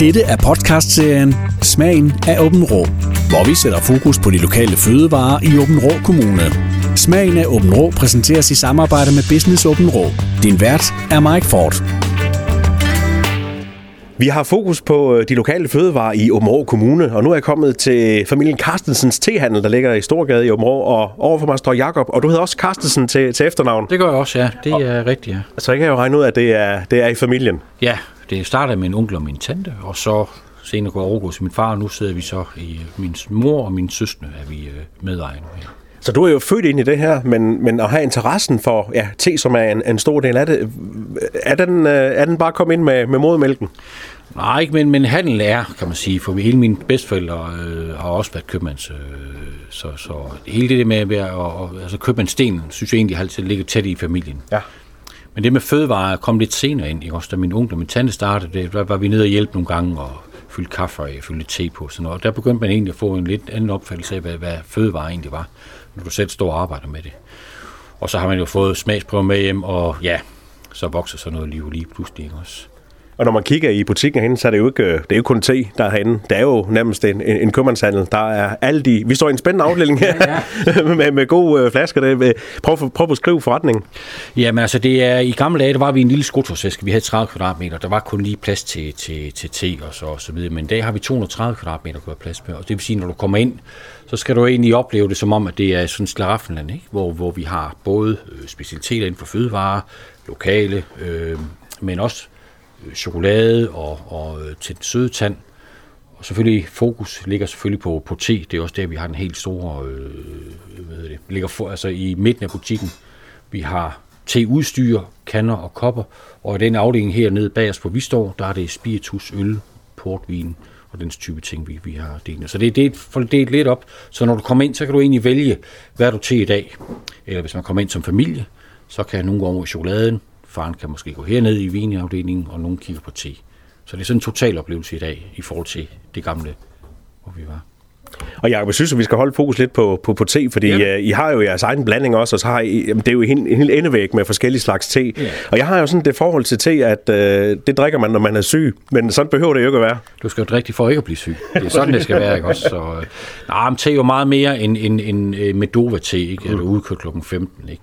Dette er podcastserien Smagen af Åben Rå, hvor vi sætter fokus på de lokale fødevarer i Åben Rå Kommune. Smagen af Åben Rå præsenteres i samarbejde med Business Åben Rå. Din vært er Mike Ford. Vi har fokus på øh, de lokale fødevarer i Åbenrå Kommune, og nu er jeg kommet til familien Carstensens Tehandel, der ligger i Storgade i Åbenrå, og overfor mig står Jakob, og du hedder også Carstensen til, til efternavn. Det gør jeg også, ja. Det er rigtigt, ja. Så jeg kan jo regne ud, at det er, det er i familien. Ja, det startede med min onkel og min tante, og så senere går overgået til min far, og nu sidder vi så i min mor og min søskende, er vi øh, medejende med. Så du er jo født ind i det her, men, men at have interessen for ja, te, som er en, en stor del af det, er den, øh, er den bare kommet ind med, med modermælken? Nej, ikke, men, men handel er, kan man sige, for hele mine bedsteforældre øh, har også været købmands. Øh, så, så hele det der med at være, og, og, altså købmandsstenen, synes jeg egentlig altid ligger tæt i familien. Ja. Men det med fødevarer kom lidt senere ind, ikke? også da min onkel og min tante startede, det, der var vi nede og hjælpe nogle gange og fylde kaffe og fylde te på. Sådan noget. Og der begyndte man egentlig at få en lidt anden opfattelse af, hvad, hvad fødevarer egentlig var, når du selv står og arbejder med det. Og så har man jo fået smagsprøver med hjem, og ja, så vokser sådan noget liv lige pludselig ikke også. Og når man kigger i butikken herinde, så er det jo ikke, øh, det er jo kun te, der er herinde. Det er jo nærmest en, en, en købmandshandel. Der er alle de... Vi står i en spændende afdeling her ja, ja. med, med gode øh, flasker. Det, prøv, prøv at beskrive forretningen. Jamen altså, det er, i gamle dage, der var vi en lille skotorsæske. Vi havde 30 kvadratmeter. Der var kun lige plads til, til, til te og så, og så videre. Men i dag har vi 230 kvadratmeter, der plads med. Og det vil sige, når du kommer ind, så skal du egentlig opleve det som om, at det er sådan slaraffenland, ikke? Hvor, hvor vi har både øh, specialiteter inden for fødevarer, lokale, øh, men også Øh, chokolade og, og øh, til den søde tand. Og selvfølgelig fokus ligger selvfølgelig på, på te. Det er også der, vi har den helt store... Øh, hvad det, ligger for, altså i midten af butikken. Vi har teudstyr, kander og kopper. Og i den afdeling hernede bag os, hvor vi står, der er det spiritus, øl, portvin og den type ting, vi, vi har delt. Så det det, er delt lidt op. Så når du kommer ind, så kan du egentlig vælge, hvad du til i dag. Eller hvis man kommer ind som familie, så kan nogen gå over i chokoladen, Faren kan måske gå herned i vinafdelingen, og nogen kigger på te. Så det er sådan en total oplevelse i dag, i forhold til det gamle, hvor vi var. Og jeg synes, at vi skal holde fokus lidt på, på, på te, fordi ja. uh, I har jo jeres egen blanding også, og så har I, jamen, det er jo en, en hel endevæg med forskellige slags te. Ja. Og jeg har jo sådan det forhold til te, at uh, det drikker man, når man er syg, men sådan behøver det jo ikke at være. Du skal jo drikke det for ikke at blive syg. Det er sådan, det skal være, ikke også? Så, uh, nej, men te er jo meget mere end, end, end Medova-te, ikke? Mm. ude klokken 15, ikke?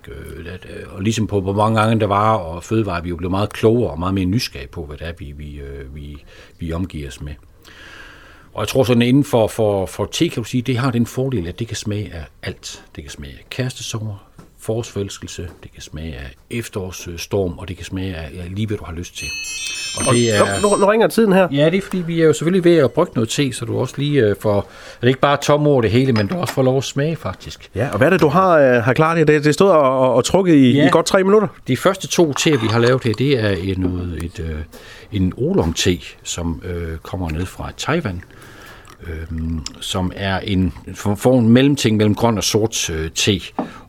Og ligesom på, hvor mange gange der var, og fødevarer, vi er jo blevet meget klogere og meget mere nysgerrige på, hvad det er, vi, vi, vi, vi omgiver os med. Og jeg tror sådan inden for, for, for te, kan du sige, det har den fordel, at det kan smage af alt. Det kan smage af kærestesommer, forårsforelskelse, det kan smage af efterårsstorm, og det kan smage af ja, lige hvad du har lyst til. Og det er, nu, nu ringer tiden her. Ja, det er fordi, vi er jo selvfølgelig ved at brygge noget te, så du også lige uh, får, det er ikke bare tom ord det hele, men du også får lov at smage faktisk. Ja, og hvad er det, du har, uh, har klart det? Det stod og, og, og trukket i, ja, i godt tre minutter. De første to te, vi har lavet her, det er noget, et, uh, en oolong-te, som uh, kommer ned fra Taiwan øhm, som er en, får en mellemting mellem grøn og sort øh, te,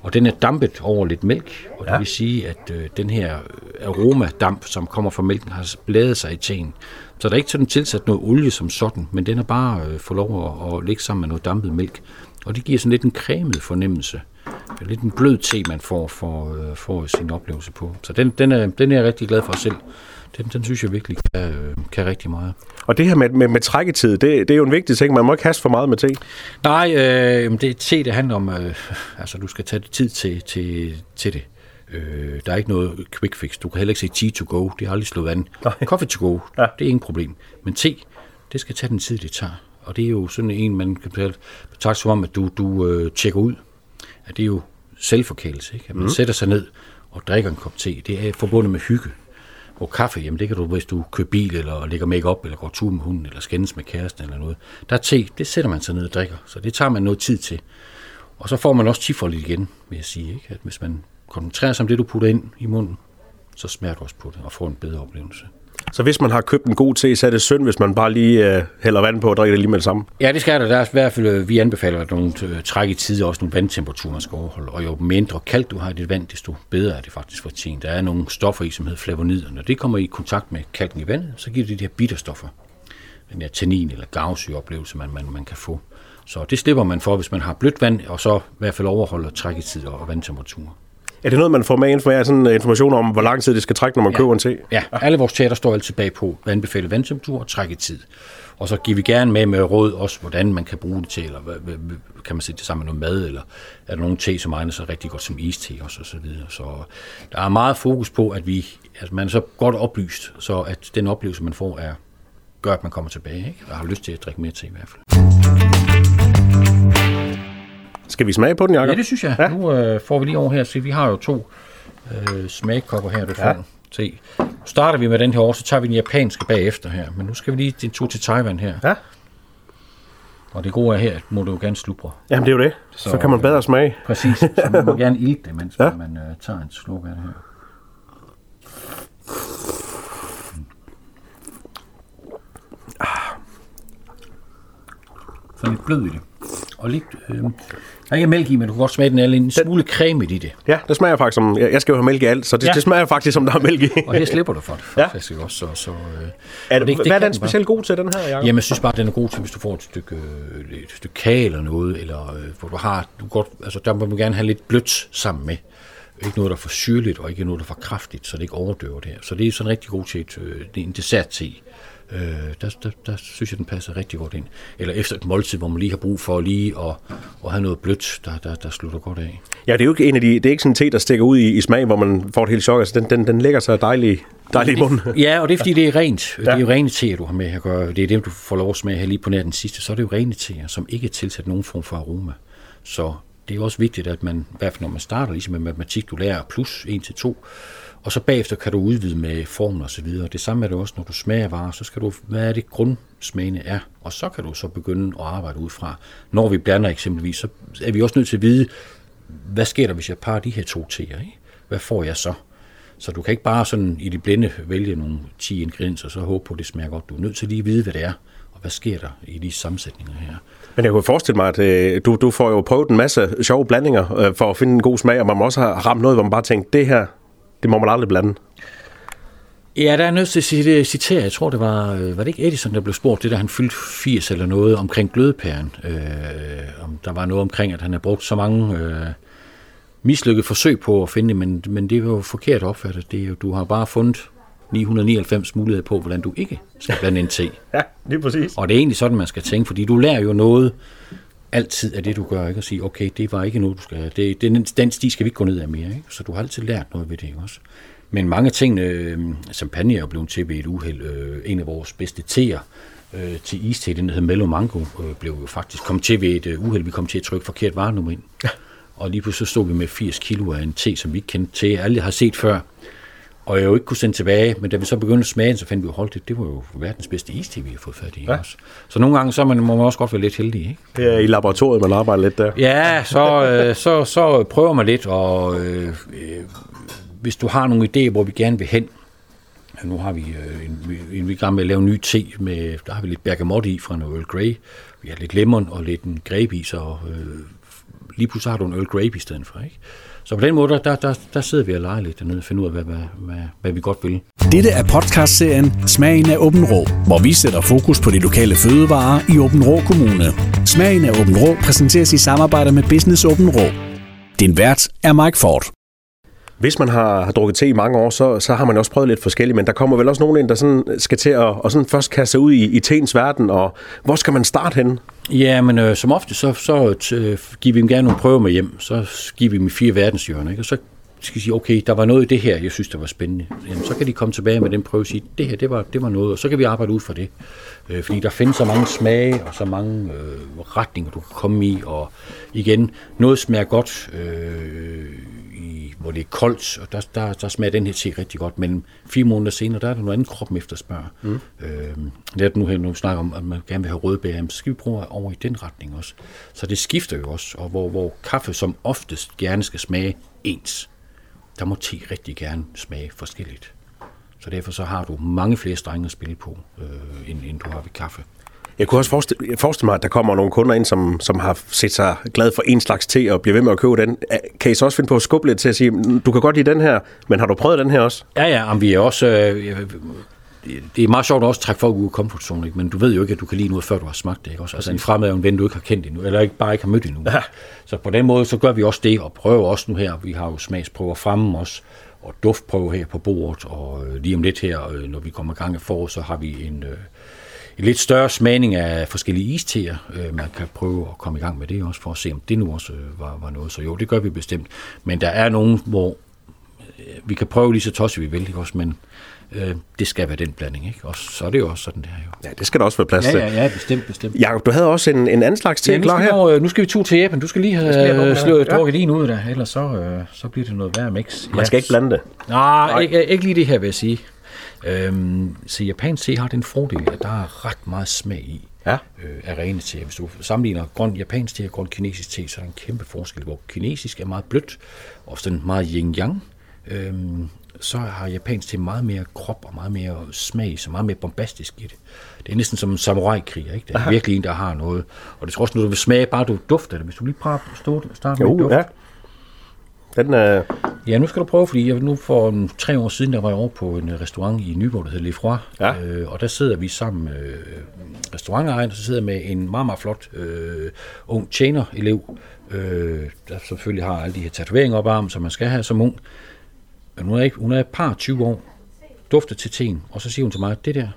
og den er dampet over lidt mælk, og ja. det vil sige, at øh, den her aromadamp, som kommer fra mælken, har blædet sig i teen. Så der er ikke sådan tilsat noget olie som sådan, men den er bare øh, fået lov at, at ligge sammen med noget dampet mælk. Og det giver sådan lidt en cremet fornemmelse. Det er lidt en blød te, man får for, øh, for sin oplevelse på. Så den, den, er, den er jeg rigtig glad for selv den, den synes jeg virkelig kan, øh, kan rigtig meget. Og det her med, med, med trækketid, det, det er jo en vigtig ting. Man må ikke kaste for meget med te. Nej, øh, det te, det handler om, øh, altså du skal tage tid til, til, til det. Øh, der er ikke noget quick fix. Du kan heller ikke sige tea to go. Det har aldrig slået vand. Coffee to go, ja. det er ingen problem. Men te, det skal tage den tid, det tager. Og det er jo sådan en, man kan betragte som om, at du, du øh, tjekker ud. At det er jo selvforkælelse. Ikke? At man mm. sætter sig ned og drikker en kop te. Det er forbundet med hygge. Og kaffe, jamen det kan du, hvis du kører bil, eller lægger make op eller går tur med hunden, eller skændes med kæresten eller noget. Der er te, det sætter man sig ned og drikker, så det tager man noget tid til. Og så får man også tifoldigt igen, vil jeg sige. Ikke? At hvis man koncentrerer sig om det, du putter ind i munden, så smager du også på det og får en bedre oplevelse. Så hvis man har købt en god te, så er det synd, hvis man bare lige øh, hælder vand på og drikker det lige med det samme? Ja, det skal der. Der er i hvert fald, øh, vi anbefaler at nogle øh, træk i tid og også nogle vandtemperaturer, man skal overholde. Og jo mindre kaldt du har i dit vand, desto bedre er det faktisk for teen. Der er nogle stoffer i, som hedder flavonider. Når det kommer i kontakt med kalken i vandet, så giver det de her bitterstoffer. Den her tannin eller gavsyreoplevelse, man, man, man kan få. Så det slipper man for, hvis man har blødt vand, og så i hvert fald overholder træk i tid og vandtemperaturer. Er det noget, man får med ind for sådan information om, hvor lang tid det skal trække, når man ja. køber en te? Ja, alle vores teater står altid bag på anbefalet vandtemperatur og trækketid. Og så giver vi gerne med med råd også, hvordan man kan bruge det til, eller kan man sætte det sammen med noget mad, eller er der nogle te, som egner sig rigtig godt som iste også, og så videre. Så der er meget fokus på, at vi, at man er så godt oplyst, så at den oplevelse, man får, er, gør, at man kommer tilbage, ikke? og har lyst til at drikke mere te i hvert fald. Skal vi smage på den, Jacob? Ja, det synes jeg. Ja. Nu øh, får vi lige over her, så vi har jo to øh, smagkopper her, du får. Ja. Nu starter vi med den her år, så tager vi den japanske bagefter her. Men nu skal vi lige en tur til Taiwan her. Ja. Og det gode er her, at må du jo gerne slubre. Jamen det er jo det. Så, så kan man bedre smage. Præcis. Så man må gerne ilte det, mens ja. man uh, tager en slurk af det her. Ah. Så lidt blød i det. Og lidt, øh, der er ikke mælk i, men du kan godt smage, den er en smule creme i det. Ja, det smager faktisk som, jeg skal jo have mælk i alt, så det, ja. det smager faktisk som, der er mælk i. og her slipper du for det, faktisk ja. også. Så, så, øh, er det, det, hvad det er den specielt god til, den her, Jacob? Jamen, jeg synes bare, den er god til, hvis du får et stykke, et stykke kage eller noget, eller øh, hvor du har, du godt, altså der må man gerne have lidt blødt sammen med. Ikke noget, der er for syrligt, og ikke noget, der er for kraftigt, så det ikke overdøver det her. Så det er sådan rigtig god til et, øh, det er en dessert til. Øh, der, der, der synes jeg, den passer rigtig godt ind. Eller efter et måltid, hvor man lige har brug for lige at, at have noget blødt, der, der, der slutter godt af. Ja, det er jo ikke en af de, det er ikke sådan en te, der stikker ud i, i smag, hvor man får et helt chok. Altså, den, den, den lægger sig dejligt dejlig i munden. Ja, og det er fordi, det er rent. Ja. Det er jo rene te, du har med at gøre. Det er det, du får lov at smage her lige på nær den sidste. Så er det jo rene teer, som ikke er tilsat nogen form for aroma. Så det er også vigtigt, at man, i hvert fald når man starter ligesom med matematik, du lærer plus 1 til 2, og så bagefter kan du udvide med formler og så videre. Det samme er det også, når du smager varer, så skal du, hvad er det grundsmagene er, og så kan du så begynde at arbejde ud fra. Når vi blander eksempelvis, så er vi også nødt til at vide, hvad sker der, hvis jeg parer de her to teer, ikke? Hvad får jeg så? Så du kan ikke bare sådan i de blinde vælge nogle 10 ingredienser, og så håbe på, at det smager godt. Du er nødt til lige at vide, hvad det er, og hvad sker der i de sammensætninger her. Men jeg kunne forestille mig, at øh, du, du får jo prøvet en masse sjove blandinger øh, for at finde en god smag, og man må også have ramt noget, hvor man bare tænker, det her, det må man aldrig blande. Ja, der er nødt til at citere, jeg tror det var, øh, var det ikke Edison, der blev spurgt, det der han fyldte 80 eller noget omkring glødepæren. Øh, om der var noget omkring, at han har brugt så mange øh, mislykkede forsøg på at finde det, men, men det var jo forkert opfattet. Det er jo, du har bare fundet 999 muligheder på, hvordan du ikke skal blande en te. ja, lige præcis. Og det er egentlig sådan, man skal tænke, fordi du lærer jo noget altid af det, du gør, ikke? at sige, okay, det var ikke noget, du skal det, det, Den sti skal vi ikke gå ned af mere, ikke? Så du har altid lært noget ved det også. Men mange ting, øh, champagne er blevet til ved et uheld. Øh, en af vores bedste teer øh, til iste, den hedder Mellow Mango, øh, blev jo faktisk kommet til ved et øh, uheld. Vi kom til at trykke forkert varenummer ind. Ja. Og lige pludselig så stod vi med 80 kilo af en te, som vi ikke kendte til, alle har set før og jeg jo ikke kunne sende tilbage, men da vi så begyndte at smage så fandt vi jo, holdt det, det var jo verdens bedste iste, vi har fået fat i ja. også. Så nogle gange så man, må man også godt være lidt heldig, ikke? Det er i laboratoriet, man arbejder lidt der. Ja, så, øh, så, så prøver man lidt, og øh, øh, hvis du har nogle idéer, hvor vi gerne vil hen, nu har vi øh, en, en, vi er gang med at lave en ny te, med, der har vi lidt bergamot i fra en Earl Grey, vi har lidt lemon og lidt en grape i, så øh, lige pludselig har du en Earl Grey i stedet for, ikke? Så på den måde, der, der, der sidder vi og leger lidt dernede og finder ud af, hvad, hvad, hvad, hvad vi godt vil. Dette er podcastserien Smagen af Åben Rå, hvor vi sætter fokus på de lokale fødevarer i Åben Rå Kommune. Smagen af Åben Rå præsenteres i samarbejde med Business Åben Rå. Din vært er Mike Ford. Hvis man har, har drukket te i mange år, så, så har man også prøvet lidt forskelligt, men der kommer vel også nogen ind, der sådan skal til at og sådan først kaste sig ud i, i teens verden, og hvor skal man starte hen? Ja, men øh, som ofte, så, så øh, giver vi dem gerne nogle prøver med hjem, så giver vi dem i fire verdenshjørner, ikke? og så skal sige, okay, der var noget i det her, jeg synes, der var spændende. Jamen, så kan de komme tilbage med den prøve og sige, det her, det var, det var noget, og så kan vi arbejde ud fra det. Øh, fordi der findes så mange smage og så mange øh, retninger, du kan komme i, og igen, noget smager godt øh, hvor det er koldt, og der, der, der smager den her te rigtig godt, men fire måneder senere, der er der noget andet, kroppen efterspørger. Mm. Øh, det er nu her, nu snakker om, at man gerne vil have rødbær, så skal vi prøve over i den retning også. Så det skifter jo også, og hvor, hvor kaffe som oftest gerne skal smage ens, der må te rigtig gerne smage forskelligt. Så derfor så har du mange flere strenge at spille på, øh, end, end du har ved kaffe. Jeg kunne også forestille, forestille mig, at der kommer nogle kunder ind, som, som har set sig glad for en slags te og bliver ved med at købe den. Kan I så også finde på at skubbe lidt til at sige, du kan godt lide den her, men har du prøvet den her også? Ja, ja, om vi er også... Øh, det er meget sjovt også at trække folk ud af komfortzonen, ikke? men du ved jo ikke, at du kan lide noget, før du har smagt det. Ikke? Også, altså en fremmed er jo en ven, du ikke har kendt endnu, eller ikke, bare ikke har mødt endnu. Ja. Så på den måde, så gør vi også det, og prøver også nu her. Vi har jo smagsprøver fremme også, og duftprøve her på bordet, og øh, lige om lidt her, øh, når vi kommer i gang af forår, så har vi en, øh, en lidt større smagning af forskellige isteer. Øh, man kan prøve at komme i gang med det også, for at se, om det nu også øh, var, var noget. Så jo, det gør vi bestemt. Men der er nogen, hvor øh, vi kan prøve lige så tosset vi vil, ikke også, men øh, det skal være den blanding, ikke? Og så er det jo også sådan, det her jo. Ja, det skal der også være plads til. Ja, ja, ja, bestemt, bestemt. Jakob, du havde også en, en anden slags te ja, klar her. over- nu skal vi to til Japan. Du skal lige have øh, slået. Ja. drukket ud der, ellers så, øh, så bliver det noget værre mix. Man skal ikke blande det. Nej, ikke, ikke lige det her, vil jeg sige. Øhm, så japansk te har den fordel, at der er ret meget smag i Ja. øh, af rene te. Hvis du sammenligner grøn japansk te og grøn kinesisk te, så er der en kæmpe forskel, hvor kinesisk er meget blødt, og sådan meget yin-yang. Øhm, så har japansk te meget mere krop og meget mere smag, så meget mere bombastisk i det. Det er næsten som en samurai-krig, ikke? Det er virkelig en, der har noget. Og det tror også, når du vil smage, bare du dufter det. Hvis du lige prøver at stå, starte med Jo, dufte. ja. Den, øh, Ja, nu skal du prøve, fordi jeg, nu for en, tre år siden, der var jeg over på en øh, restaurant i Nyborg, der hedder Lefroy. Ja. Øh, og der sidder vi sammen øh, restaurantejeren, og så sidder jeg med en meget, meget flot øh, ung tjener-elev, øh, der selvfølgelig har alle de her tatoveringer op armen, som man skal have som ung. Men hun er, ikke, hun er et par 20 år, dufter til teen, og så siger hun til mig, det der,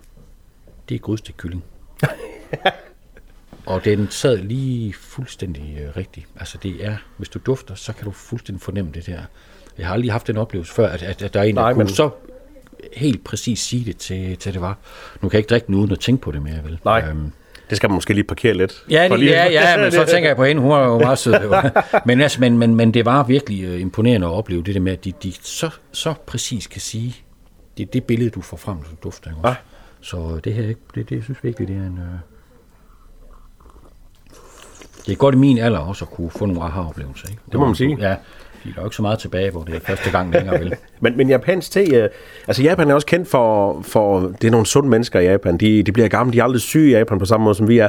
det er grydstegt kylling. Og den sad lige fuldstændig øh, rigtigt. Altså det er, hvis du dufter, så kan du fuldstændig fornemme det der. Jeg har aldrig haft den oplevelse før, at, at, at der er en, der Nej, kunne men- så helt præcis sige det til, til det var. Nu kan jeg ikke drikke den uden at tænke på det mere, vel? nej, Øhm, det skal man måske lige parkere lidt. Ja, det, lige- ja, ja, men så tænker jeg på hende, hun er jo meget sød. Men, altså, men, men, men det var virkelig øh, imponerende at opleve det der med, at de, de så, så præcis kan sige, det er det billede, du får frem, når du dufter. Ikke? Ja. Så det her, ikke- det, det jeg synes virkelig, det er en... Øh... Det er godt i min alder også at kunne få nogle aha-oplevelser. Ikke? Det må man sige. Ja, der er jo ikke så meget tilbage, hvor det er første gang længere, vel? Men, men japansk te, øh, altså Japan er også kendt for, for, det er nogle sunde mennesker i Japan. De, de bliver gamle, de er aldrig syge i Japan på samme måde som vi er.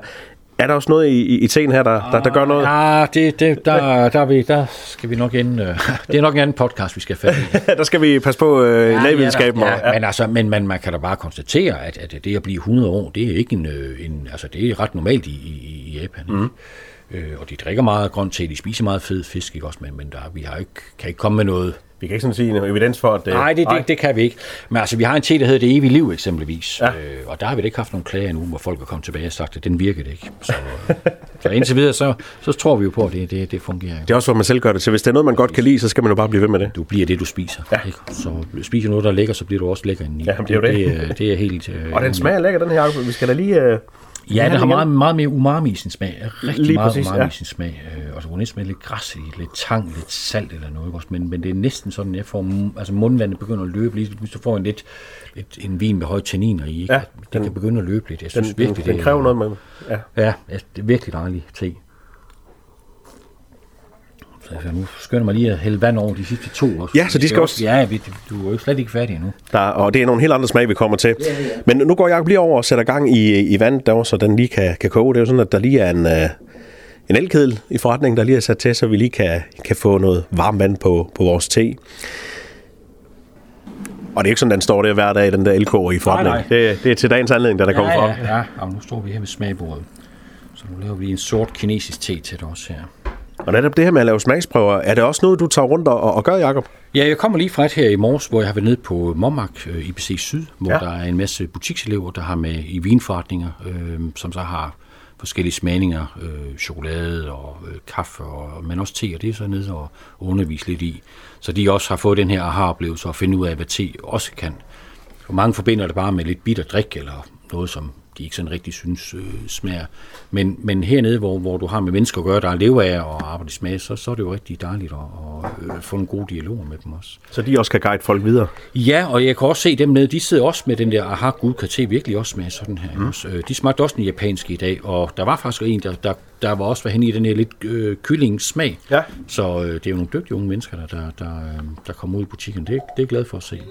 Er der også noget i, i, i teen her, der, der, der gør noget? Ja, det, det, der, der, er vi, der skal vi nok ind... Øh, det er nok en anden podcast, vi skal have fat i. der skal vi passe på øh, ja, lægevidenskaben. Ja, og- ja, men, altså, men man, man kan da bare konstatere, at, at det at blive 100 år, det er ikke en, øh, en altså det er ret normalt i, i, i Japan. Mm. Øh, og de drikker meget grønt te, de spiser meget fed fisk, ikke også? Men, men der, vi har ikke, kan ikke komme med noget. Vi kan ikke sådan sige en evidens for, at det... Nej, det, det, det kan vi ikke. Men altså, vi har en te, der hedder Det evige liv eksempelvis. Ja. Øh, og der har vi da ikke haft nogen klager endnu, hvor folk er kommet tilbage og sagt, at den virkede ikke. Så, øh, så indtil videre, så, så tror vi jo på, at det, det, det fungerer. Det er også, hvor man selv gør det til. Hvis det er noget, man godt kan lide, så skal man jo bare blive ved med det. du bliver det, du spiser. Ja. Ikke? Så spiser noget, der er lækker, så bliver du også lækker indeni. Ja, det er jo det. Det, er- det er helt... Øh, Og den smager lækker, den her. Vi skal da lige... Øh, Ja, den har meget, meget mere umami i sin smag. Rigtig Lige meget præcis, umami ja. i sin smag. Øh, og så næsten smage lidt græs i, lidt tang, lidt salt eller noget. også? Men, men det er næsten sådan, jeg får, altså mundvandet begynder at løbe lige, hvis du får en lidt, lidt en vin med høje tanniner i, ikke? Ja, Ja, det kan begynde at løbe lidt. Jeg den, synes den, virkelig, den det er- kræver noget med... Ja. Ja, ja, det er virkelig dejligt te. Jeg nu skynder mig lige at hælde vand over de sidste to også. Ja, så de skal også- Ja, vi, du er jo slet ikke færdig endnu. Der, og det er nogle helt andre smag, vi kommer til. Men nu går jeg lige over og sætter gang i, i vand, der, så den lige kan, kan koge. Det er jo sådan, at der lige er en, øh, en elkedel i forretningen, der lige er sat til, så vi lige kan, kan få noget varmt vand på, på vores te. Og det er ikke sådan, den står der hver dag, den der elkoger i forretningen. Nej, Det, det er til dagens anledning, der der kommer ja, frem. ja, ja. Og nu står vi her ved smagbordet. Så nu laver vi en sort kinesisk te til dig også her. Og netop det her med at lave smagsprøver, er det også noget, du tager rundt og, og gør, Jacob? Ja, jeg kommer lige fra et her i morges, hvor jeg har været nede på Mommark øh, IBC Syd, hvor Ja. der er en masse butikselever, der har med i vinforretninger, øh, som så har forskellige smagninger, øh, chokolade og øh, kaffe, og, men også te, og det er så nede og undervise lidt i. Så de også har fået den her aha-oplevelse og finde ud af, hvad te også kan. For mange forbinder det bare med lidt bitter drik, eller noget, som de ikke sådan rigtig synes øh, smager. Men, men hernede, hvor, hvor du har med mennesker at gøre, der lever af og arbejder i smag, så, så er det jo rigtig dejligt at, at øh, få en god dialog med dem også. Så de også kan guide folk videre. Ja, og jeg kan også se dem nede, de sidder også med den der, aha, gud, kan te virkelig også smage sådan her. Mm. Også. Øh, De smagte også den japanske i dag, og der var faktisk en, der, der, der var også var henne i den her lidt øh, kyllingsmag. Ja. Så øh, det er jo nogle dygtige unge mennesker, der, der, der, øh, der kommer ud i butikken. Det, det er jeg glad for at se.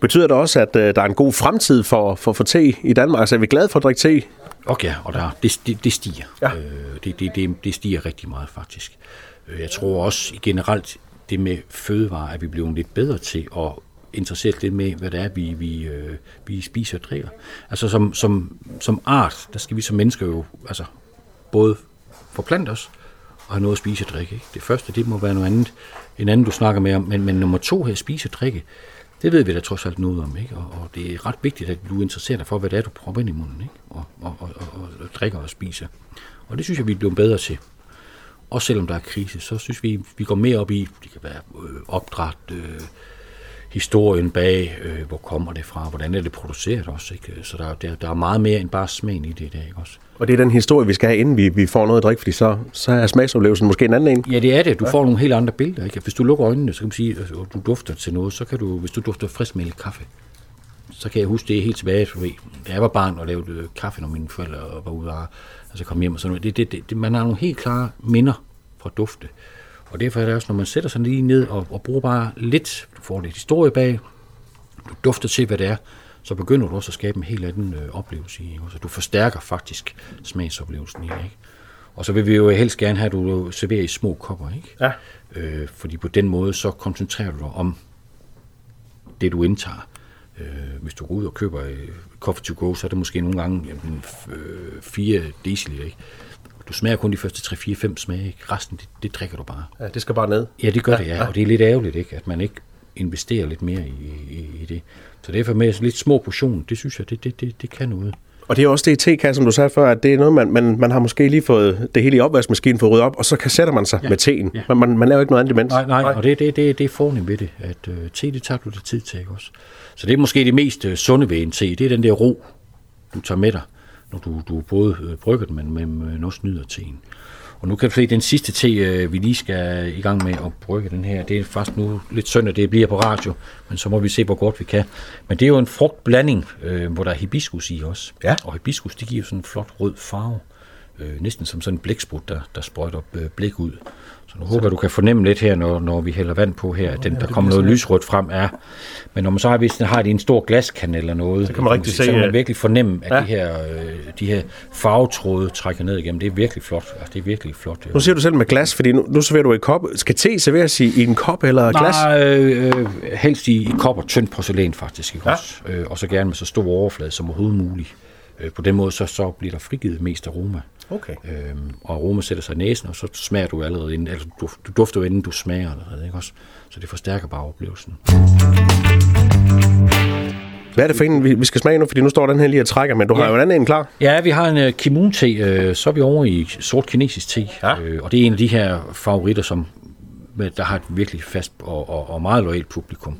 Betyder det også, at øh, der er en god fremtid for, for, for te i Danmark? Altså er vi glade for at drikke te? Okay, og der, det, det, det stiger. Ja. Øh, det, det, det, det stiger rigtig meget, faktisk. Øh, Jeg tror også generelt, det med fødevarer, at vi bliver lidt bedre til at interesseret lidt med, hvad det er, vi, vi, øh, vi spiser og drikker. Altså som, som, som art, der skal vi som mennesker jo altså, både forplante os og have noget at spise og drikke. Ikke? Det første, det må være noget andet, en anden du snakker med om, men, men nummer to her, spise og drikke, det ved vi da trods alt noget om, ikke? Og, og det er ret vigtigt, at du interesserer dig for, hvad det er, du propper ind i munden, ikke? Og, og, og, og, og drikker og spiser. Og det synes jeg, vi er blevet bedre til. Også selvom der er krise, så synes vi, vi går mere op i, det kan være øh, opdræt, øh, historien bag, øh, hvor kommer det fra, hvordan er det produceret også. Ikke? Så der, der, der er meget mere end bare smagen i det i dag. Ikke også? Og det er den historie, vi skal have, inden vi, vi får noget at drikke, fordi så, så er smagsoplevelsen måske en anden en. Ja, det er det. Du får nogle helt andre billeder. Ikke? Hvis du lukker øjnene, så kan man sige, at du dufter til noget, så kan du, hvis du dufter friskmælk kaffe, så kan jeg huske det helt tilbage, da jeg var barn og lavede øh, kaffe, når mine forældre var ude og altså kom hjem og sådan noget. Det, det, det, man har nogle helt klare minder fra dufte. Og derfor er det også, når man sætter sig lige ned og, og bruger bare lidt, du får lidt historie bag, du dufter til, hvad det er, så begynder du også at skabe en helt anden øh, oplevelse i. Så du forstærker faktisk smagsoplevelsen i. Ikke? Og så vil vi jo helst gerne have, at du serverer i små kopper. Ikke? Ja. Øh, fordi på den måde, så koncentrerer du dig om det, du indtager. Øh, hvis du går ud og køber øh, coffee to go, så er det måske nogle gange jamen, øh, 4 deciliter. Ikke? Du smager kun de første 3, 4, 5 smage. Ikke? Resten, det, det drikker du bare. Ja, det skal bare ned. Ja, det gør ja, det, ja. ja. Og det er lidt ærgerligt, ikke? at man ikke investerer lidt mere i, i, i det. Så derfor med lidt små portioner, det synes jeg, det, det, det, det kan noget. Og det er også det i tekasse, som du sagde før, at det er noget, man, man, man har måske lige fået det hele i opvaskemaskinen for ryddet op, og så kan sætter man sig ja. med teen. Ja. Man, man, man laver ikke noget andet imens. Nej, nej, nej. og det, det, det, det er fornemt ved det, at uh, te, det tager du dig tid til, ikke også? Så det er måske det mest uh, sunde ved en te, det er den der ro, du tager med dig, når du, du både uh, brygger den, men, men, men også nyder teen. Og nu kan du se, den sidste te, øh, vi lige skal i gang med at brygge den her, det er faktisk nu lidt synd, at det bliver på radio, men så må vi se, hvor godt vi kan. Men det er jo en frugtblanding, øh, hvor der er hibiskus i også. Ja. Og hibiskus, det giver sådan en flot rød farve. Øh, næsten som sådan en blæksprut, der, der sprøjter øh, blik ud. Så nu håber jeg, du kan fornemme lidt her, når, når vi hælder vand på her, at den, der kommer noget lysrødt frem. Ja. Men når man så har, hvis den har det i en stor glaskan eller noget, så kan man, rigtig så se, kan man virkelig fornemme, at ja. de, her, øh, de her farvetråde trækker ned igennem. Det er virkelig flot. Altså, det er virkelig flot. Nu siger du selv med glas, fordi nu, nu serverer du i kop. Skal te serveres i, i en kop eller glas? Nej, øh, helst i, i kop og tyndt porcelæn faktisk. Ikke ja. også? Øh, og så gerne med så stor overflade som overhovedet muligt. Øh, på den måde så, så bliver der frigivet mest aroma. Okay. Øhm, og aroma sætter sig i næsen, og så smager du allerede inden, altså du, du dufter jo inden du smager allerede, ikke også? Så det forstærker bare oplevelsen. Hvad er det for en, vi skal smage nu? Fordi nu står den her lige og trækker, men du ja. har jo en anden en klar. Ja, vi har en uh, kimun-te, uh, så er vi over i sort kinesisk te, ja. uh, og det er en af de her favoritter, som der har et virkelig fast og, og, og meget lojalt publikum.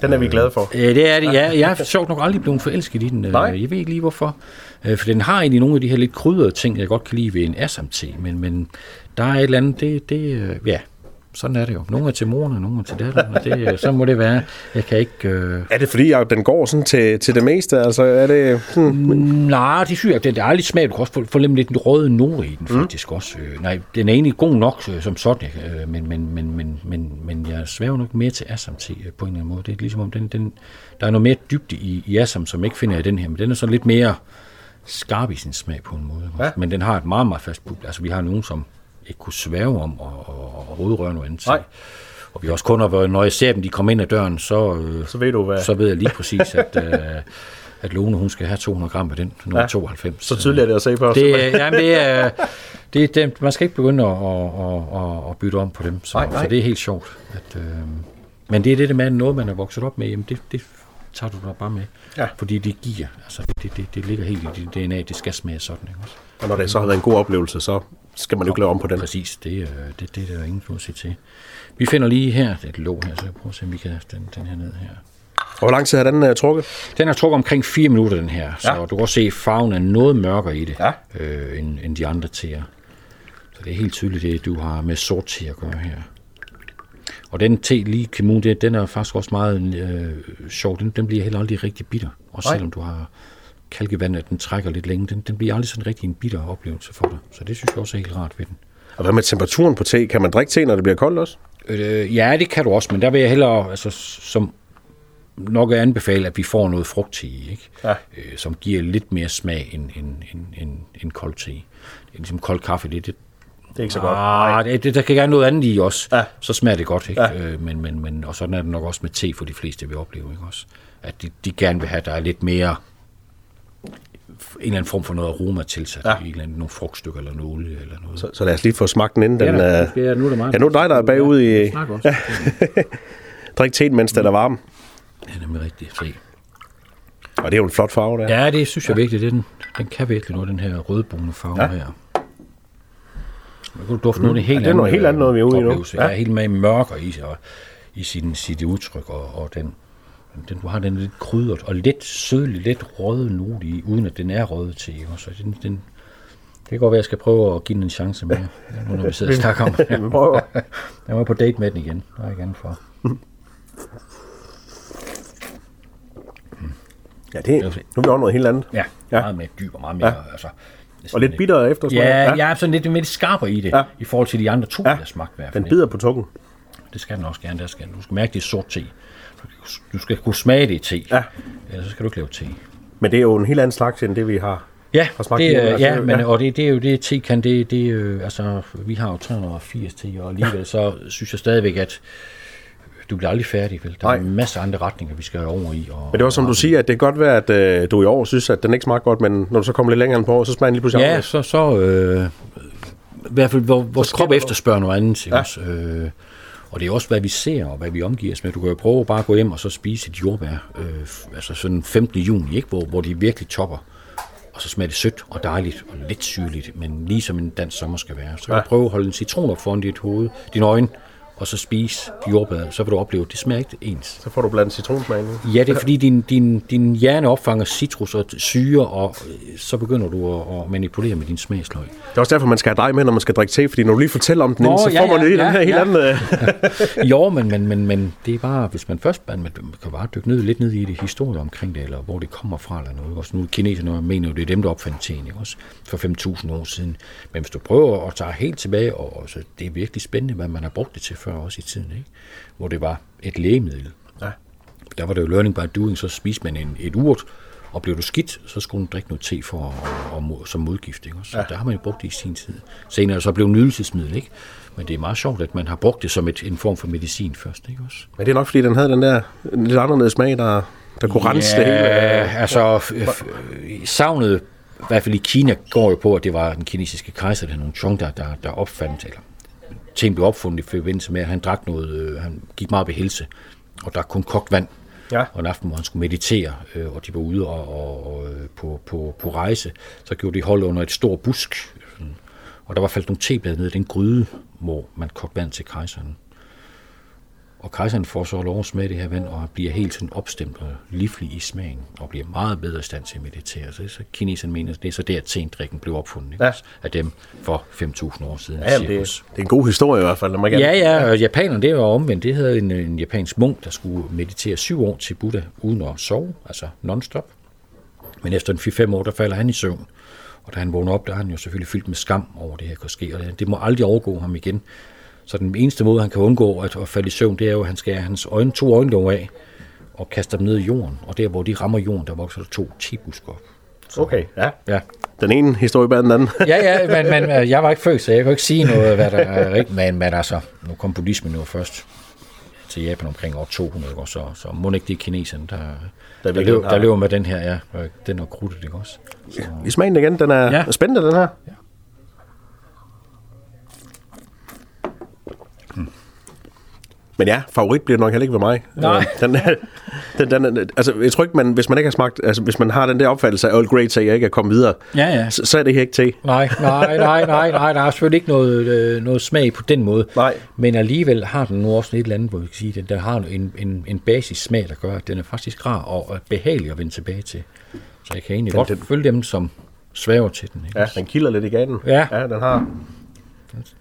Den er vi glade for. Øh, det er det, ja. Jeg er sjovt nok aldrig blevet forelsket i den. Nej. Jeg ved ikke lige hvorfor. For den har egentlig nogle af de her lidt krydrede ting, jeg godt kan lide ved en Assam-te, men, men der er et eller andet, det, det ja, sådan er det jo. Nogle er til moren, og nogle er til datteren, og det, så må det være. Jeg kan ikke... Øh... Er det fordi, at den går sådan til, til det meste? Altså, er det sådan... Mm, nej, det synes jeg, det er lidt smag. Du kan også få, få lidt en røde note i den, mm. faktisk også. Øh, nej, den er egentlig god nok øh, som sådan, øh, men, men, men, men, men, men jeg svæver nok mere til Assam til øh, på en eller anden måde. Det er ligesom om, den, den, der er noget mere dybde i, i Assam, som ikke finder i den her, men den er så lidt mere skarp i sin smag på en måde. Ja. Men den har et meget, meget fast publikum. Altså, vi har nogen, som ikke kunne svæve om og, og, og rødrøre noget andet. Nej. Og vi også kunder, når jeg ser dem, de kommer ind ad døren, så, øh, så, ved, du, hvad... så ved jeg lige præcis, at, øh, at Lone hun skal have 200 gram af den, nummer ja, 92. Så tydeligt er det at se på os. Det, jamen, det er, det, er, det, man skal ikke begynde at, at, at, at bytte om på dem, så, nej, nej. så det er helt sjovt. At, øh, men det er det med, noget man er vokset op med, jamen det, det tager du da bare med. Ja. Fordi det giver, altså det, det, det ligger helt i dit DNA, det skal smage sådan. Ikke? Og når det så har været en god oplevelse, så skal man jo ikke lave om på den. Præcis, det, øh, det, det er der ingen at til. Vi finder lige her, det er et låg her, så jeg prøver at se, om vi kan den, den her ned her. Og hvor lang tid har den uh, trukket? Den har trukket omkring 4 minutter, den her. Så ja. du kan også se, at farven er noget mørkere i det, ja. øh, end, end de andre teer. Så det er helt tydeligt, det du har med sort te at gøre her. Og den te, lige Kimun, den er faktisk også meget øh, sjov. Den, den bliver heller aldrig rigtig bitter. Også Nej. selvom du har kalkevand, at den trækker lidt længe. Den, den bliver aldrig sådan rigtig en bitter oplevelse for dig. Så det synes jeg også er helt rart ved den. Og hvad med temperaturen på te? Kan man drikke te, når det bliver koldt også? Øh, ja, det kan du også, men der vil jeg hellere, altså, som nok anbefale, at vi får noget frugt i, ikke? Ja. Øh, som giver lidt mere smag end, end, end, end, end kold te. Det er ligesom kold kaffe, det, det Det er ikke så godt. Ah, det, det, der kan gerne noget andet i også. Ja. Så smager det godt, ikke? Ja. Øh, men, men, men, og sådan er det nok også med te for de fleste, vi oplever, ikke også? At de, de gerne vil have, at der er lidt mere eller anden form for noget aroma tilsat. Ja. Ja. En eller anden, nogle frugtstykker eller noget olie eller noget. Så, så lad os lige få smagt den inden den... ja, skal jeg, nu er det meget. Ja, nu er dig, der er bagud i... Ja, snak også. Ja. Drik teen, mens den er varm. Det er nemlig rigtigt. Se. Og det er jo en flot farve, der. Ja, det synes jeg virkelig. Det er den, den kan virkelig noget, den her rødbrune farve Ja. ja. her. Kan du dufte noget helt Ja, det er noget helt andet, noget vi er ude i nu. Ja. Ja. er helt med mørker i, og, i sin, sit udtryk, og, og den, den, du har den lidt krydret, og lidt sødlig, lidt røde note i, uden at den er rød til. Så den, den, det kan godt være, at jeg skal prøve at give den en chance mere, nu når vi sidder og snakker om det. Jeg var på date med den igen. Der er jeg gerne for. Ja, det, nu er vi over noget helt andet. Ja, Ja. ja. meget mere dyb og meget mere... Ja. Altså, Og lidt bitter efter Ja, jeg er sådan lidt, lidt skarpere i det, Ja. ja. i forhold til de andre to, Ja. ja. jeg har smagt i hvert fald. Den bider på tungen. Det skal den også gerne, der skal. Du skal mærke, det er sort te. Du skal kunne smage det i te. Ja. Ellers så skal du ikke lave te. Men det er jo en helt anden slags, end det vi har. Ja, Har smagt det, er, altså, ja, men, ja. og det, det er jo det, te kan, det, det jo, altså, vi har jo 380 te, og alligevel så synes jeg stadigvæk, at du bliver aldrig færdig, vel? Der Nej. er en masse andre retninger, vi skal over i. Og, Men det er også som du siger, at det kan godt være, at øh, du i år synes, at den ikke smager godt, men når du så kommer lidt længere end på år, så smager den lige pludselig Ja, anderledes. så, så øh, i hvert fald, hvor, vores krop efterspørger noget andet. Ja. Ja. Også, øh, og det er også, hvad vi ser og hvad vi omgiver os med. Du kan jo prøve bare at gå hjem og så spise et jordbær, øh, altså sådan 15. juni, ikke? Hvor, hvor de virkelig topper. Og så smager det sødt og dejligt og lidt syrligt, men lige som en dansk sommer skal være. Så kan Ja. prøve at holde en citron op foran dit hoved, dine øjne, og så spise jordbær. Så vil du opleve, at det smager ikke ens. Så får du blandt citronsmagen i. Ja, det er fordi din, din, din hjerne opfanger citrus og syre, og øh, så begynder du at, at manipulere med din smagsløg. Det er også derfor, man skal have dig med, når man skal drikke te, fordi når du lige fortæller om den, Nå, inden, så ja, får man ja, lige den ja, her helt ja. anden... øh, jo, men, men, men, men det er bare, hvis man først man, man kan bare dykke ned, lidt ned i det historie omkring det, eller hvor det kommer fra, eller noget. Også nu kineserne mener jo, det er dem, der opfandt teen, ikke? Også for 5.000 år siden. Men hvis du prøver at tage helt tilbage, og, og så, det er virkelig spændende, hvad man har brugt det til før også i tiden, ikke? hvor det var et lægemiddel. Ja. Der var det jo learning by doing, så spiste man en, et urt, og blev du skidt, så skulle du drikke noget te for at, at, som modgift. Ikke? Så ja. der har man jo brugt det i sin tid. Senere er så blev nydelsesmiddel, ikke? Men det er meget sjovt, at man har brugt det som et, en form for medicin først, ikke også? Men det er nok, fordi den havde den der lidt anderledes smag, der, der kunne rense det hele. Ja, altså, f- savnet, i hvert fald i Kina, går jo på, at det var den kinesiske kejser, der nogle Chong, der, der, der opfandt, eller ting blev opfundet i forbindelse med, at han drak noget, øh, han gik meget ved helse, og der kun kogt vand. Ja. Og en aften, hvor han skulle meditere, øh, og de var ude og, og, og øh, på, på, på rejse, så gjorde de hold under et stort busk, sådan. og der var faldet nogle teblade ned i den gryde, hvor man kogte vand til kejseren. Og kejseren får så lov at smage det her vand, og bliver helt sådan opstemt og livlig i smagen, og bliver meget bedre i stand til at meditere. Så, så kineserne mener, det er så der, tendrikken blev opfundet ikke? Ja. af dem for 5.000 år siden. Ja, det, det er en god historie i hvert fald. Man kan. Ja, ja, og japanerne, det var omvendt. Det havde en, en japansk munk, der skulle meditere syv år til Buddha, uden at sove, altså non-stop. Men efter en 4-5 år, der falder han i søvn. Og da han vågner op, der er han jo selvfølgelig fyldt med skam over det her kan ske. Og det må aldrig overgå ham igen. Så den eneste måde, han kan undgå at, at falde i søvn, det er jo, at han skal have hans øjne, to øjenlåg af og kaster dem ned i jorden. Og der, hvor de rammer jorden, der vokser der to tibusker op. Okay, ja. Ja. Den ene historie bag den anden. Ja, ja, men, men jeg var ikke født, så jeg kan ikke sige noget, hvad der er rigtigt. Men, men altså, nu kom buddhismen jo først til Japan omkring år 200, ikke? Og så, så må ikke det er kineserne, der, der, der, har- der lever med den her, ja. og Den er krudtet, ikke også? Så, I smagen igen, den er. Ja. spændende, den her. Ja. Men ja, favorit bliver nok heller ikke ved mig. Nej. Øh, Den, den, den, er- altså, jeg tror ikke, man, hvis man ikke har smagt, altså, hvis man har den der opfattelse af Earl Grey jeg ikke er kommet videre, Ja, ja. så, så er det her ikke te. Nej, nej, nej, nej, nej, der er selvfølgelig ikke noget, øh, noget smag på den måde. Nej. Men alligevel har den nu også et eller andet, hvor vi kan sige, at den har en, en, en basissmag, der gør, at den er faktisk rar og behagelig at vende tilbage til. Så jeg kan egentlig Den- godt den- følge dem, som svæver til den. Ikke? Ja, den kilder lidt i gaden. Ja. ja den har.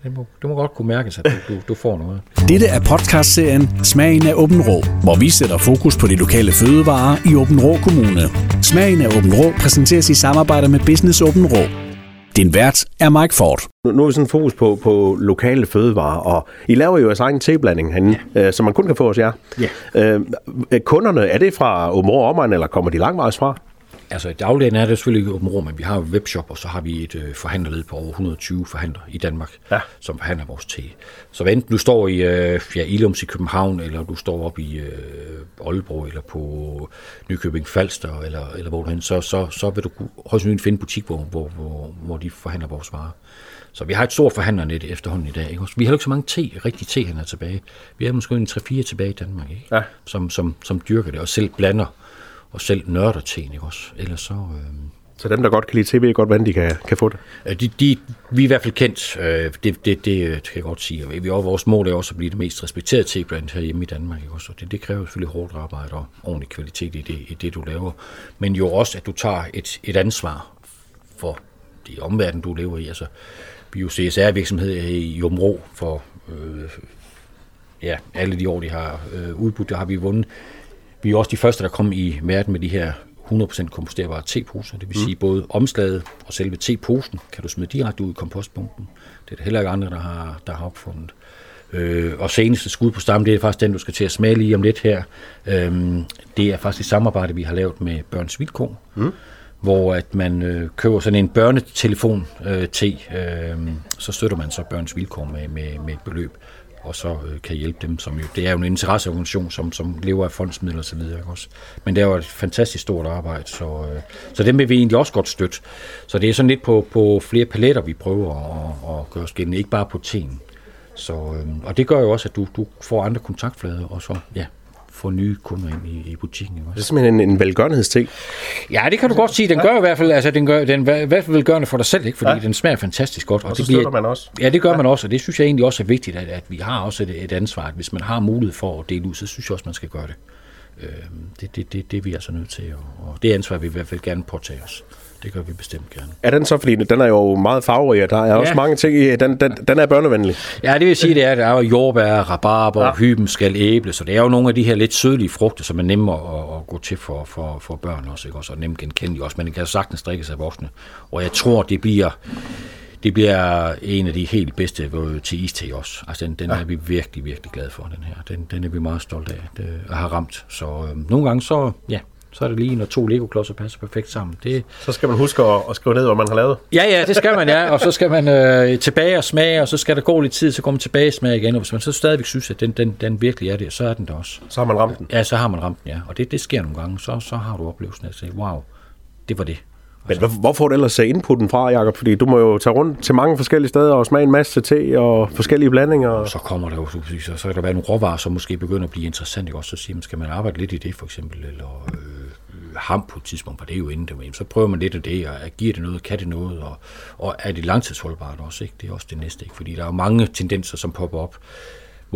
Det må, det må godt kunne mærkes, at du, du, du får noget. Dette er podcastserien Smagen af Åben Rå, hvor vi sætter fokus på de lokale fødevarer i Åben Rå Kommune. Smagen af Åben Rå præsenteres i samarbejde med Business Åben Rå. Din vært er Mike Ford. Nu, nu er vi sådan fokus på, på lokale fødevarer, og I laver jo jeres egen teblanding herinde, ja. øh, som man kun kan få hos jer. Ja. Øh, kunderne, er det fra Åben Rå omegn, eller kommer de langvejs fra? Altså, dagligdagen er det selvfølgelig ikke åben rum, men vi har jo webshop, og så har vi et øh, forhandlerled på over 120 forhandlere i Danmark, Ja. som forhandler vores te. Så hvad enten du står i øh, ja, Ilums i København, eller du står op i øh, Aalborg, eller på Nykøbing Falster, eller, eller hvor du hen, så, så, så vil du højst sandsynligt finde en butik, hvor, hvor, hvor, hvor de forhandler vores varer. Så vi har et stort forhandlernet efterhånden i dag. Ikke? Vi har jo ikke så mange te, rigtige tehandlere tilbage. Vi har måske en 3-4 tilbage i Danmark, ikke? Ja. Som, som, som dyrker det, og selv blander, og selv nørder teen, ikke også? Ellers så... Øh, Så dem, der godt kan lide ved godt, hvordan de kan, kan få det. Øh, De, de, vi er i hvert fald kendt, øh, det, det, det øh, kan jeg godt sige. Og Vi, og vores mål er også at blive det mest respekterede tebrand herhjemme i Danmark. Ikke? også? Og det, det kræver selvfølgelig hårdt arbejde og ordentlig kvalitet i det, i det, du laver. Men jo også, at du tager et, et ansvar for de omverden, du lever i. Altså, vi er jo CSR-virksomhed i Omro for øh, ja, alle de år, de har øh, udbudt, der har vi vundet. Vi er også de første, der kom i verden med de her 100% komposterbare teposer. Det vil sige både omslaget og selve teposen kan du smide direkte ud i kompostbunken. Det er der heller ikke andre, der har, der har opfundet. Øh, og seneste skud på stammen, det er faktisk den, du skal til at smage lige om lidt her. Øhm, det er faktisk et samarbejde, vi har lavet med Børns Vilkår, mm. hvor at man øh, køber sådan en børnetelefon øh, te, øh, så støtter man så Børns Vilkår med, med, med et beløb og så øh, kan hjælpe dem, som jo, det er jo en interesseorganisation, som, som lever af fondsmidler osv. Også? Men det er jo et fantastisk stort arbejde, så, øh, så dem vil vi egentlig også godt støtte. Så det er sådan lidt på, på flere paletter, vi prøver at, at gøre os ikke bare på teen. Så, øh, og det gør jo også, at du, du får andre kontaktflader, og så ja, får nye kunder ind i, i butikken. Ikke Det er simpelthen en, en velgørenhedste. Ja, det kan du godt sige. Den gør i hvert fald, altså den gør, den i hvert fald velgørende for dig selv, ikke? fordi ja. den smager fantastisk godt. Og så det bliver- støtter man også. Ja, det gør man også, og det synes jeg egentlig også er vigtigt, at, at vi har også et, et ansvar. At hvis man har mulighed for at dele ud, så synes jeg også, man skal gøre det. Øh, det, det, det, det er vi altså nødt til, og, og det ansvar vil vi i hvert fald gerne påtage os. Det gør vi bestemt gerne. Er den så, fordi den er jo meget farverig, og der er ja. også mange ting i, den, den, den er børnevenlig. Ja, det vil sige, det er, der er jo jordbær, rabarber, Ja. hybenskal, æble, så det er jo nogle af de her lidt sødlige frugter, som er nemme at, at gå til for, for, for børn også, ikke? også, og nemt genkendelige også, men det kan sagtens drikkes af voksne. Og jeg tror, det bliver, det bliver en af de helt bedste til iste også. Altså, den, den ja. er vi virkelig, virkelig glade for, den her. Den, den er vi meget stolte af det, at have ramt. Så øh, nogle gange, så, ja, så er det lige, når to Lego-klodser passer perfekt sammen. Det, Så skal man huske at, at skrive ned, hvad man har lavet. Ja, ja, det skal man, ja. Og så skal man øh, tilbage og smage, og så skal der gå lidt tid, så kommer man tilbage og smage igen. Og hvis man så stadigvæk synes, at den, den, den virkelig er det, så er den der også. Så har man ramt den. Ja, så har man ramt den, ja. Og det, det sker nogle gange. Så, så har du oplevelsen af at sige, wow, det var det. Men hvor, hvor får du ellers inputen fra, Jacob? Fordi du må jo tage rundt til mange forskellige steder og smage en masse te og forskellige blandinger. Og så kommer der jo, så, så, så kan der være nogle råvarer, som måske begynder at blive interessant. Ikke? Også så siger man, skal man arbejde lidt i det, for eksempel, eller øh, ham på et tidspunkt, for det er jo inden det, men så prøver man lidt af det, og giver det noget, kan det noget, og, og er det langtidsholdbart også, ikke? Det er også det næste, ikke? Fordi der er jo mange tendenser, som popper op,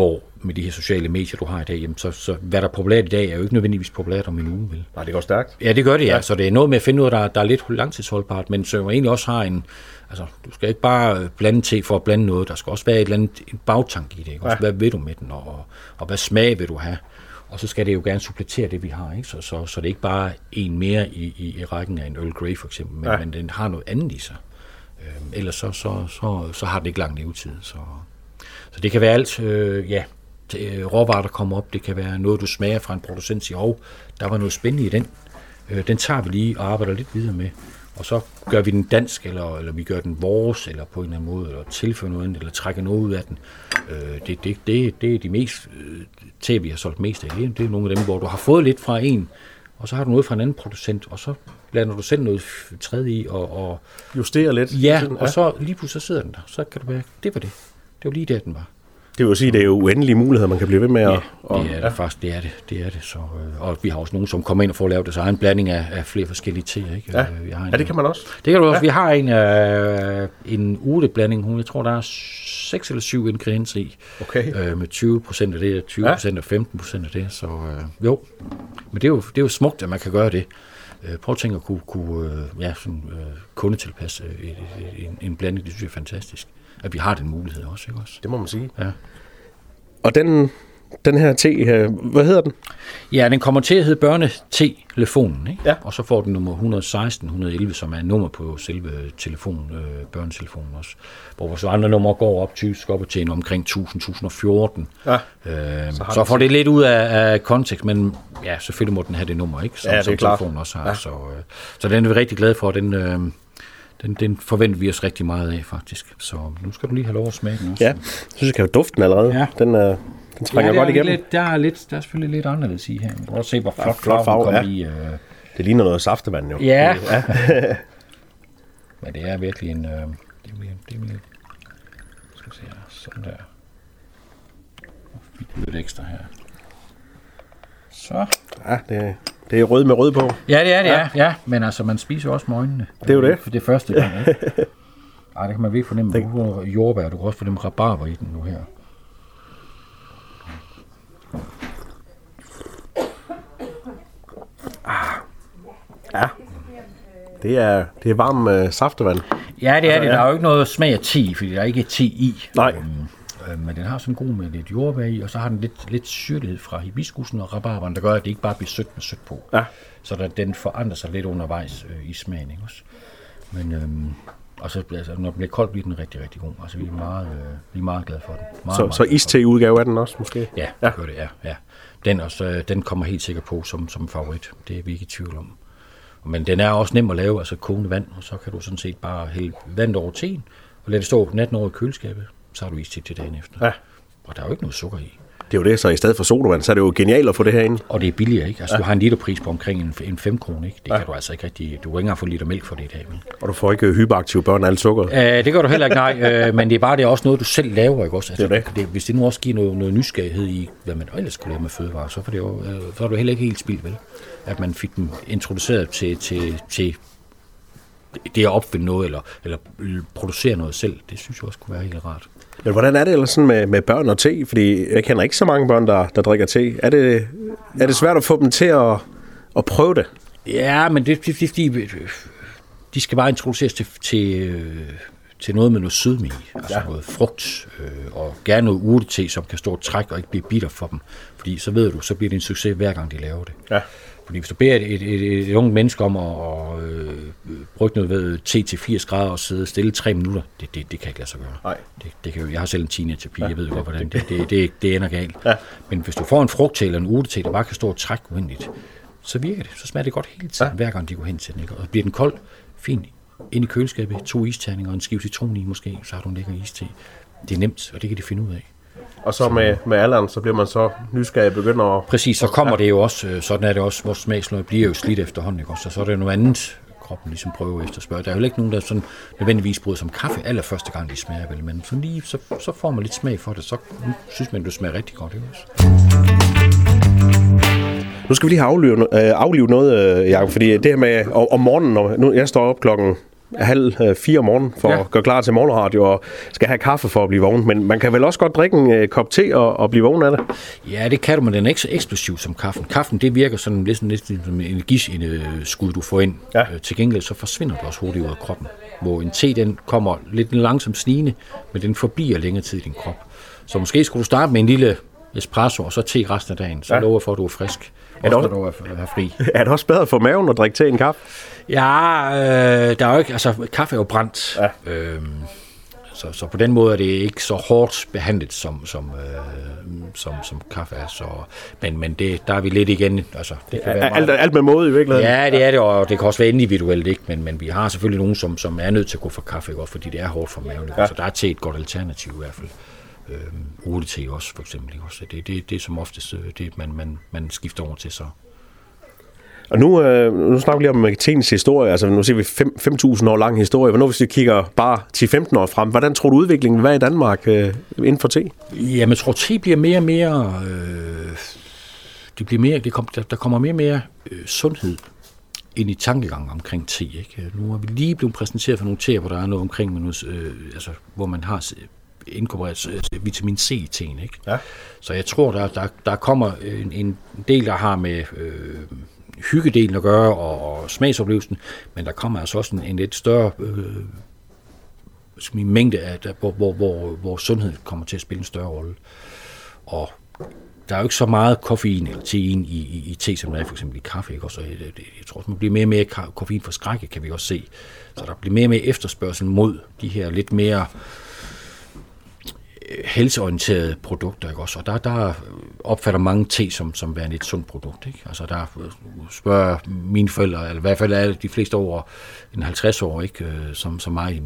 hvor med de her sociale medier, du har i dag, jamen så, så hvad der er populært i dag, er jo ikke nødvendigvis populært om en uge, vel? Nej, det går stærkt. Ja, det gør det, ja. ja. Så det er noget med at finde noget, der, der er lidt langtidsholdbart, men som egentlig også har en... Altså, du skal ikke bare blande te for at blande noget. Der skal også være et eller andet en bagtank i det. Ikke? Også, Ja. Hvad vil du med den, og, og hvad smag vil du have? Og så skal det jo gerne suppletere det, vi har. Ikke? Så, så, så det er ikke bare en mere i, i, i rækken af en Earl Grey, for eksempel, men, Ja. men den har noget andet i sig. Øhm, ellers så, så, så, så har det ikke lang levetid. Så, så det kan være alt, øh, ja, øh, råvarer, der kommer op. Det kan være noget, du smager fra en producent, siger, oh, der var noget spændende i den. Øh, den tager vi lige og arbejder lidt videre med. Og så gør vi den dansk, eller, eller vi gør den vores, eller på en eller anden måde, eller tilfører noget andet, eller trækker noget ud af den. Øh, det, det, det, det er de mest øh, til, vi har solgt mest af. Det, er nogle af dem, hvor du har fået lidt fra en, og så har du noget fra en anden producent, og så blander du selv noget tredje i, og, og Justere lidt. ja, og så lige pludselig så sidder den der. Så kan du mærke, det var det. Det var lige der, den var. Det vil sige, det er jo uendelige muligheder, man kan blive ved med at... Ja, og, det er det faktisk, det er det, det er det. Så, øh, og vi har også nogen, som kommer ind og får lavet deres egen blanding af, af flere forskellige teer, ikke? Ja. Øh, Vi har en, ja, det kan man også. Det kan du også. Ja. Vi har en, øh, en urteblanding, hun, jeg tror, der er seks eller syv ingredienser i, Okay. øh, med 20 procent af det, 20 procent og 15 procent af det, så øh, jo. Men det er, jo, det er jo smukt, at man kan gøre det. Øh, prøv at tænke at kunne, kunne øh, ja, sådan, øh, kundetilpasse øh, et, en, en blanding, det synes jeg er fantastisk. At vi har den mulighed også, ikke også? Det må man sige. Ja. Og den den her te. Øh, hvad hedder den? Ja, den kommer til at hedde børnetelefonen, ikke? Ja. Og så får den nummer 116, 111, som er nummer på selve telefonen, øh, børnetelefonen også. Hvor vores andre numre går op typisk op til en omkring 1000-1014. Ja. Øh, Så så, får det lidt ud af, af kontekst, men ja, selvfølgelig må den have det nummer, ikke? Som, Ja, det er som klart. telefonen også har. Ja. Så, øh, så den er vi rigtig glade for. Den, øh, den, den forventer vi os rigtig meget af, faktisk. Så nu skal du lige have lov at smage den også. Ja, jeg synes, jeg kan jo duften allerede. Ja. Den, øh, den trænger det er godt igennem. Lidt, der, er lidt, der er selvfølgelig lidt anderledes i her. Man kan se, hvor flot, flot farve, kommer ja. i. Øh, Det ligner noget saftevand jo. Ja. Men det er virkelig en... Øh, det er det er virkelig, skal vi se her, sådan der. Og Lidt ekstra her. Så. Ja, det, det er rød med rød på. Ja, det er det, ja. ja. Men altså, man spiser jo også med øjnene. Det er jo det. For det første gang, ikke? Ej, det kan man virkelig fornemme. Du får jordbær, du kan også fornemme rabarber i den nu her. Ja. Det er, det er varm øh, saftevand. Ja, det er Altså, det. ja. Der er jo ikke noget smag af te, fordi der er ikke te i. Nej. Øh, men den har sådan en god med lidt jordbær i, og så har den lidt, lidt syrlighed fra hibiskusen og rabarberen, der gør, at det ikke bare bliver sødt med sødt på. Ja. Så der, den forandrer sig lidt undervejs øh, i smagen ikke også. Men øhm, og så, altså, når den bliver kold, bliver den rigtig, rigtig god. Altså, vi er meget, øh, vi er meget glade for den. Meget, Så, meget så iste-udgave af den også, måske? Ja, Ja. det gør det, ja. ja. Den, også, øh, den kommer helt sikkert på som, som favorit. Det er vi ikke i tvivl om. Men den er også nem at lave, altså kogende vand, og så kan du sådan set bare hælde vand over teen, og lade det stå natten over i køleskabet, så har du iste til dagen efter. Ja. Og der er jo ikke noget sukker i. Det er jo det, så i stedet for sodavand, så er det jo genialt at få det her ind. Og det er billigere, ikke? Altså, ja. du har en literpris på omkring en, en 5 kroner, ikke? Det ja. kan du altså ikke rigtig... Du kan ikke engang få en liter mælk for det i dag, vel? Og du får ikke øh, hyperaktive børn af alt sukker. Øh, det gør du heller ikke, nej. Øh, men det er bare det er også noget, du selv laver, ikke også? Altså, Det er det. Det, hvis det nu også giver noget, noget nysgerrighed i, hvad man ellers skulle lave med fødevarer, så, får det jo, øh, så er det jo heller ikke helt spildt, vel? At man fik dem introduceret til, til, til det at opfinde noget, eller, eller producere noget selv, det synes jeg også kunne være helt rart. Men hvordan er det ellers sådan med, med børn og te? Fordi jeg kender ikke så mange børn, der, der drikker te. Er det, er det svært at få dem til at, at prøve det? Ja, men det, fordi, øh, de skal bare introduceres til, til, øh, til noget med noget sødme i. Altså ja. noget frugt, øh, og gerne noget urtete, som kan stå og trække og ikke blive bitter for dem. Fordi så ved du, så bliver det en succes hver gang de laver det. Ja. Fordi hvis du beder et, et, et, et ungt menneske om at, at øh, brygge noget ved te til 80 grader og sidde stille tre minutter, det, det, det kan ikke lade sig gøre. Nej. Det, det kan, jo- jeg har selv en teenagerpige, ja. jeg ved jo godt, hvordan det, det, det, det ender galt. Ja. Men hvis du får en frugt eller en urtete, der bare kan stå og trække uendeligt, så virker det. Så smager det godt hele tiden, ja. hver gang de går hen til den. Ikke? Og bliver den kold, fint, ind i køleskabet, to isterninger og en skive citron i måske, så har du en lækker iste. Det er nemt, og det kan de finde ud af. Og så med, med alderen, så bliver man så nysgerrig og begynder at... Præcis, så kommer det jo også, øh, sådan er det også, vores smagsløg bliver jo slidt efterhånden, ikke også? Og så er det noget andet, kroppen ligesom prøver efter spørge. Der er jo ikke nogen, der sådan nødvendigvis bryder som kaffe allerførste gang, de smager vel, men sådan lige, så, så får man lidt smag for det, så synes man, det smager rigtig godt, ikke også? Nu skal vi lige have aflivet, øh, aflivet noget, øh, Jacob, fordi det her med om, om morgenen, når, nu, jeg står op klokken halv øh, fire om morgenen for ja. At gøre klar til morgenradio og skal have kaffe for at blive vågen. Men man kan vel også godt drikke en øh, kop te og, og blive vågen af det? Ja, det kan du, men den er ikke så eksplosiv som kaffen. Kaffen, det virker sådan lidt, lidt som en energiskud, du får ind. Ja. Øh, Til gengæld så forsvinder det også hurtigt ud af kroppen. Hvor en te, den kommer lidt langsomt snigende, men den forbliver længere tid i din krop. Så måske skulle du starte med en lille espresso, og så te resten af dagen. Så Ja. lover for, at du er frisk. Er det Og også- du er, er fri. Er det også bedre for maven at drikke te end kaffe? Ja, øh, der er jo ikke, altså kaffe er jo brændt. Ja. Øhm, så, så på den måde er det ikke så hårdt behandlet, som, som, øh, som, som kaffe er. Så, men men det, der er vi lidt igen. Altså, det kan være Alt, alt med måde i virkeligheden? Ja, det er det, og det kan også være individuelt, ikke? Men, men vi har selvfølgelig nogen, som, som er nødt til at gå for kaffe, ikke? Også fordi det er hårdt for maven. Ikke? Ja. Så der er te et godt alternativ i hvert fald. Øhm, urtete også, for eksempel. Ikke? Også det, det, det er som oftest øh, det, man, man, man skifter over til så. Og nu, øh, nu snakker vi lige om teens historie. Altså nu siger vi fem- 5.000 år lang historie. Hvornår hvis vi kigger bare 10-15 år frem? Hvordan tror du udviklingen vil være i Danmark øh, inden for te? Jamen, jeg tror, te bliver mere og mere... Øh, det bliver mere, det kom, der, der kommer mere og mere øh, sundhed ind i tankegangen omkring te. Ikke? Nu har vi lige blevet præsenteret for nogle teer, hvor der er noget omkring, noget, øh, altså, hvor man har s- inkorporeret øh, vitamin C i teen. Ikke? Ja. Så jeg tror, der, der, der kommer en, en del, der har med øh, hyggedelen at gøre og, og smagsoplevelsen, men der kommer altså også en, en lidt større øh, mængde af, der, hvor, hvor, hvor, hvor sundhed kommer til at spille en større rolle. Og der er jo ikke så meget koffein eller tein i, i, i te, som der er for eksempel i kaffe. Ikke? Og så, øh, jeg, jeg tror, man bliver mere og mere koffein for skrække, kan vi også se. Så der bliver mere og mere efterspørgsel mod de her lidt mere helseorienterede produkter, ikke også? Og der, der opfatter mange te som, som værende et sundt produkt, ikke? Altså der spørger mine forældre, eller i hvert fald er de fleste over en 50 år, ikke? Øh, som, som mig,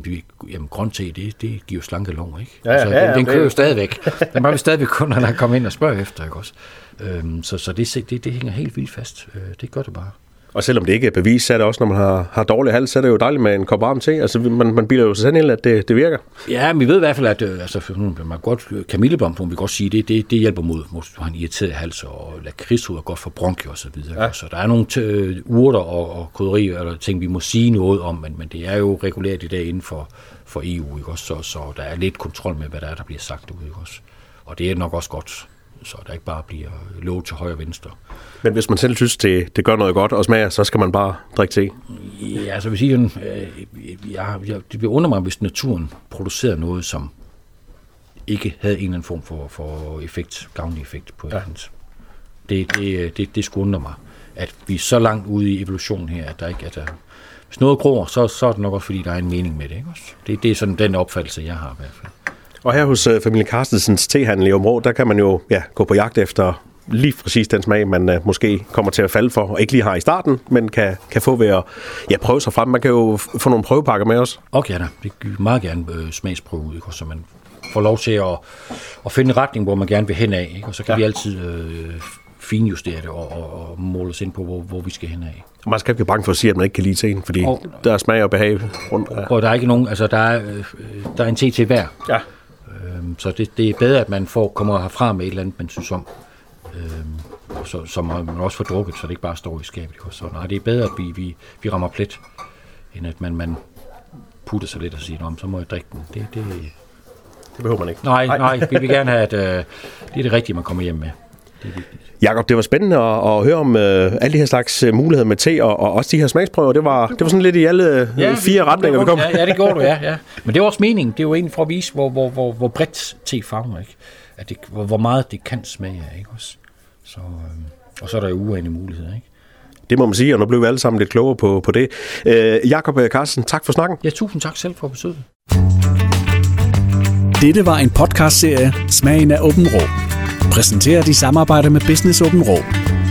jamen grøn te, det, det giver slanke lunger, ikke? Ja, altså, ja, ja, den, den kører jo stadigvæk. Den var vi stadigvæk kunder, der kommer ind og spørger efter, ikke også? Øhm, så så det, det, det hænger helt vildt fast. Øh, det gør det bare. Og selvom det ikke er bevis, så er det også, når man har, har dårlig hals, så er det jo dejligt med en kop varm te. Altså, man, man bilder jo sig selv ind, at det, det virker. Ja, men vi ved i hvert fald, at øh, altså, man godt, kamillebomb, vi godt sige, det, det, det hjælper mod, mod du har en irriteret hals, og lakridshud er godt for bronki og så videre. Ja. Så der er nogle t- urter og, og krydderier, eller ting, vi må sige noget om, men, men det er jo reguleret i dag inden for, for EU, ikke også? Så, så der er lidt kontrol med, hvad der er, der bliver sagt ud, ikke også? Og det er nok også godt så der ikke bare bliver lovet til højre og venstre. Men hvis man selv synes, det, det gør noget godt og smager, så skal man bare drikke te? Ja, altså hvis jeg, øh, jeg, jeg, det vil undre mig, hvis naturen producerede noget, som ikke havde en eller anden form for, for effekt, gavnlig effekt på ja. Det, det, det, det skulle undre mig, at vi er så langt ude i evolutionen her, at der ikke er der, hvis noget gror, så, så er det nok også, fordi der er en mening med det. Ikke? Det, det er sådan den opfattelse, jeg har i hvert fald. Og her hos uh, familien Carstensens tehandel i Områ, der kan man jo ja, gå på jagt efter lige præcis den smag, man uh, måske kommer til at falde for, og ikke lige har i starten, men kan, kan få ved at ja, prøve sig frem. Man kan jo få nogle prøvepakker med os. Okay, da. Det vil meget gerne uh, smagsprøve ud, så man får lov til at, at finde en retning, hvor man gerne vil hen af, ikke? og så kan ja. vi altid uh, finjustere det og, og, og måle os ind på, hvor, hvor vi skal hen af. Man skal ikke blive bange for at sige, at man ikke kan lide teen, fordi og, der er smag og behag rundt. Og der er ikke nogen, altså der er, der er en te til hver. Ja. Øhm, så det, det er bedre, at man får, kommer herfra med et eller andet, man synes om. Øhm, så, så man også får drukket, så det ikke bare står i skabet. Så nej, det er bedre, at vi, vi, vi rammer plet, end at man, man putter sig lidt og siger, så må jeg drikke den. Det, det, det behøver man ikke. Nej, nej, vi vil gerne have, at øh, det er det rigtige, man kommer hjem med. Det er vigtigt. Jakob, det var spændende at, at høre om øh, alle de her slags øh, muligheder med te, og, og også de her smagsprøver. Det var, det var sådan lidt i alle øh, ja, fire vi, retninger, vi kom. Ja, ja, det gjorde du, ja, ja. Men det var også meningen. Det var egentlig for at vise, hvor, hvor, hvor, hvor bredt te farver, ikke? At det, hvor, hvor meget det kan smage af, ikke også? Så, øh, og så er der jo uanede muligheder, ikke? Det må man sige, og nu blev vi alle sammen lidt klogere på, på det. Øh, Jakob Carsten, tak for snakken. Ja, tusind tak selv for besøget. Dette var en podcastserie, Smagen af Åben Rå præsenteret i samarbejde med Business Open Råd.